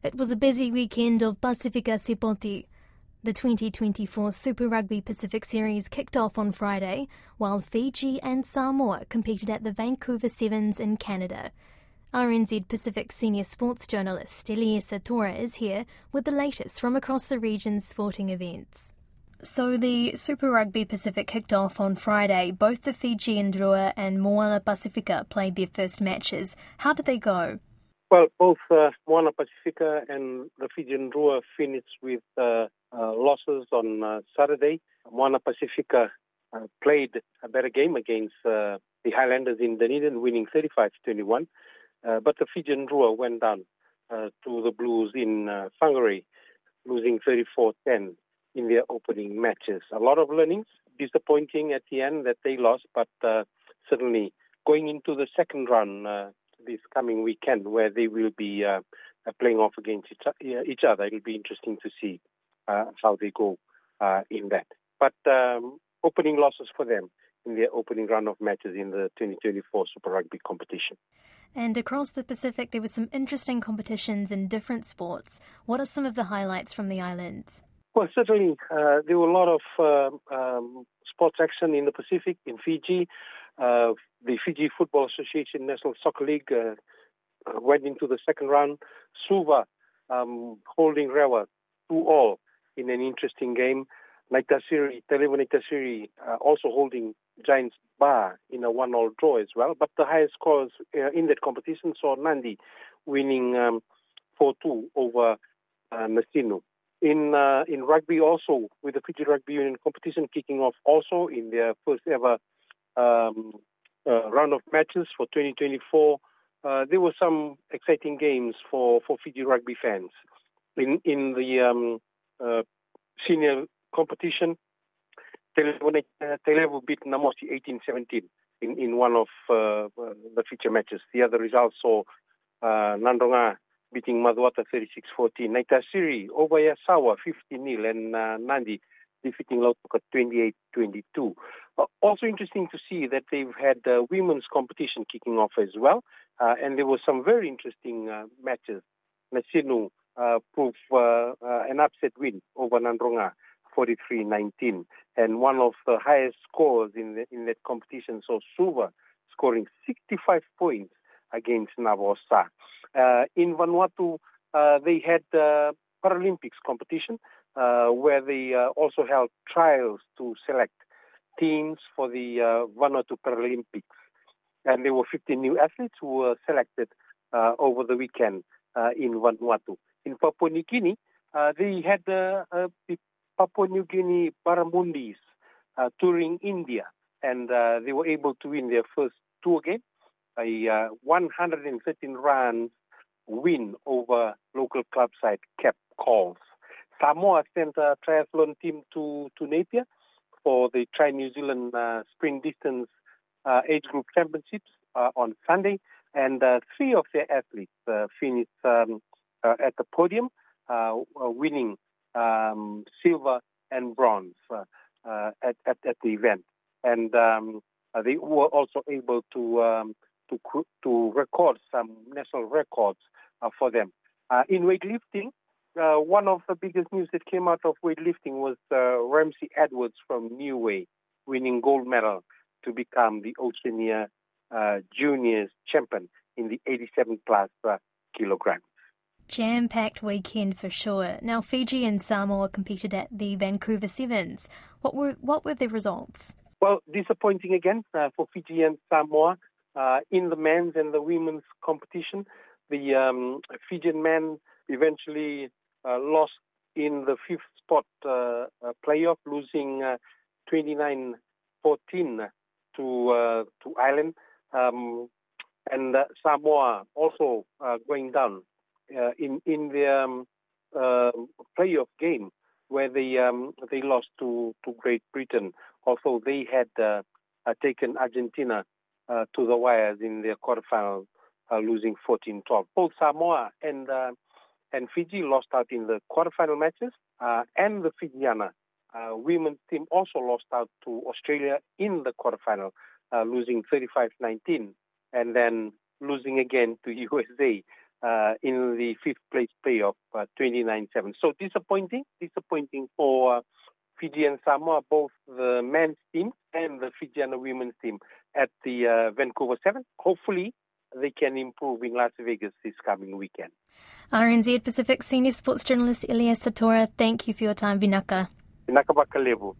It was a busy weekend of Pasifika Sipoti. The 2024 Super Rugby Pacific Series kicked off on Friday, while Fiji and Samoa competed at the Vancouver Sevens in Canada. RNZ Pacific senior sports journalist Iliesa Tora is here with the latest from across the region's sporting events. So the Super Rugby Pacific kicked off on Friday. Both the Fijian Drua and Moana Pacifica played their first matches. How did they go? Well, both uh, Moana Pacifica and the Fijian Drua finished with uh, uh, losses on uh, Saturday. Moana Pacifica uh, played a better game against uh, the Highlanders in Dunedin, winning 35-21. but the Fijian Drua went down to the Blues in uh, losing 34-10 in their opening matches. A lot of learnings. Disappointing at the end that they lost, but certainly going into the second round this coming weekend where they will be uh, uh playing off against each, other. It'll be interesting to see uh, how they go uh, in that. But um, opening losses for them in their opening round of matches in the 2024 Super Rugby competition. And across the Pacific, there were some interesting competitions in different sports. What are some of the highlights from the islands? Well, certainly uh, there were a lot of uh, um, sports action in the Pacific, in Fiji. Uh, the Fiji Football Association National Soccer League uh, uh, went into the second round. Suva um, holding Rewa 2 all in an interesting game. Naitasiri, Tailevu Naitasiri uh, also holding Giants Bar in a one all draw as well. But the highest scores uh, in that competition saw Nadi winning um, 4 2 over uh, Nasinu. In in rugby also, with the Fiji Rugby Union competition kicking off also in their first ever um, uh, round of matches for 2024, uh, there were some exciting games for, for Fiji rugby fans. In in the um, uh, senior competition, Tailevu beat Namosi 18-17 in, in one of uh, the feature matches. The other results saw uh, Nadroga beating Macuata 36-14, Naitasiri over Yasawa 15-0, and uh, Nadi defeating Lautoka 28-22. Uh, also interesting to see that they've had uh, women's competition kicking off as well, uh, and there were some very interesting uh, matches. Nasinu uh, proved uh, an upset win over Nadroga, 43-19, and one of the highest scores in the, in that competition. So Suva scoring 65 points against Navosa. in Vanuatu, they had Paralympics competition where they uh, also held trials to select teams for the uh, Vanuatu Paralympics. And there were 15 new athletes who were selected uh, over the weekend uh, in Vanuatu. In Papua New Guinea, uh, they had the Papua New Guinea Barramundis touring India, and they were able to win their first tour game, a 113 runs win over local club side Cape Cols. Samoa sent a triathlon team to, to Napier for the Tri New Zealand uh, Sprint Distance uh, Age Group Championships uh, on Sunday, and uh, three of their athletes uh, finished um, uh, at the podium, winning um, silver and bronze at, at, at, the event. And um, they were also able to um, to to record some national records for them. in weightlifting, uh, one of the biggest news that came out of weightlifting was uh, Ramsey Edwards from Niue winning gold medal to become the Oceania uh, Juniors champion in the 87 plus uh, kilograms. Jam packed weekend for sure. Now, Fiji and Samoa competed at the Vancouver Sevens. What were, what were the results? Well, disappointing again uh, for Fiji and Samoa uh, in the men's and the women's competition. The um, Fijian men eventually lost in the fifth spot uh, uh, playoff, losing 29-14 to to Ireland, um, and Samoa also going down in in the um, playoff game where they um, they lost to, to Great Britain. Although they had uh, uh, taken Argentina uh, to the wires in their quarterfinal, losing 14-12. Both Samoa and and Fiji lost out in the quarterfinal matches, uh, and the Fijiana uh, women's team also lost out to Australia in the quarterfinal, uh, losing 35-19, and then losing again to USA uh, in the fifth place playoff, uh, 29-7. So disappointing, disappointing for uh, Fiji and Samoa, both the men's team and the Fijiana women's team at the uh, Vancouver 7. Hopefully, they can improve in Las Vegas this coming weekend. RNZ Pacific Senior Sports Journalist Iliesa Tora, thank you for your time, Vinaka. Vinaka Bakalevu.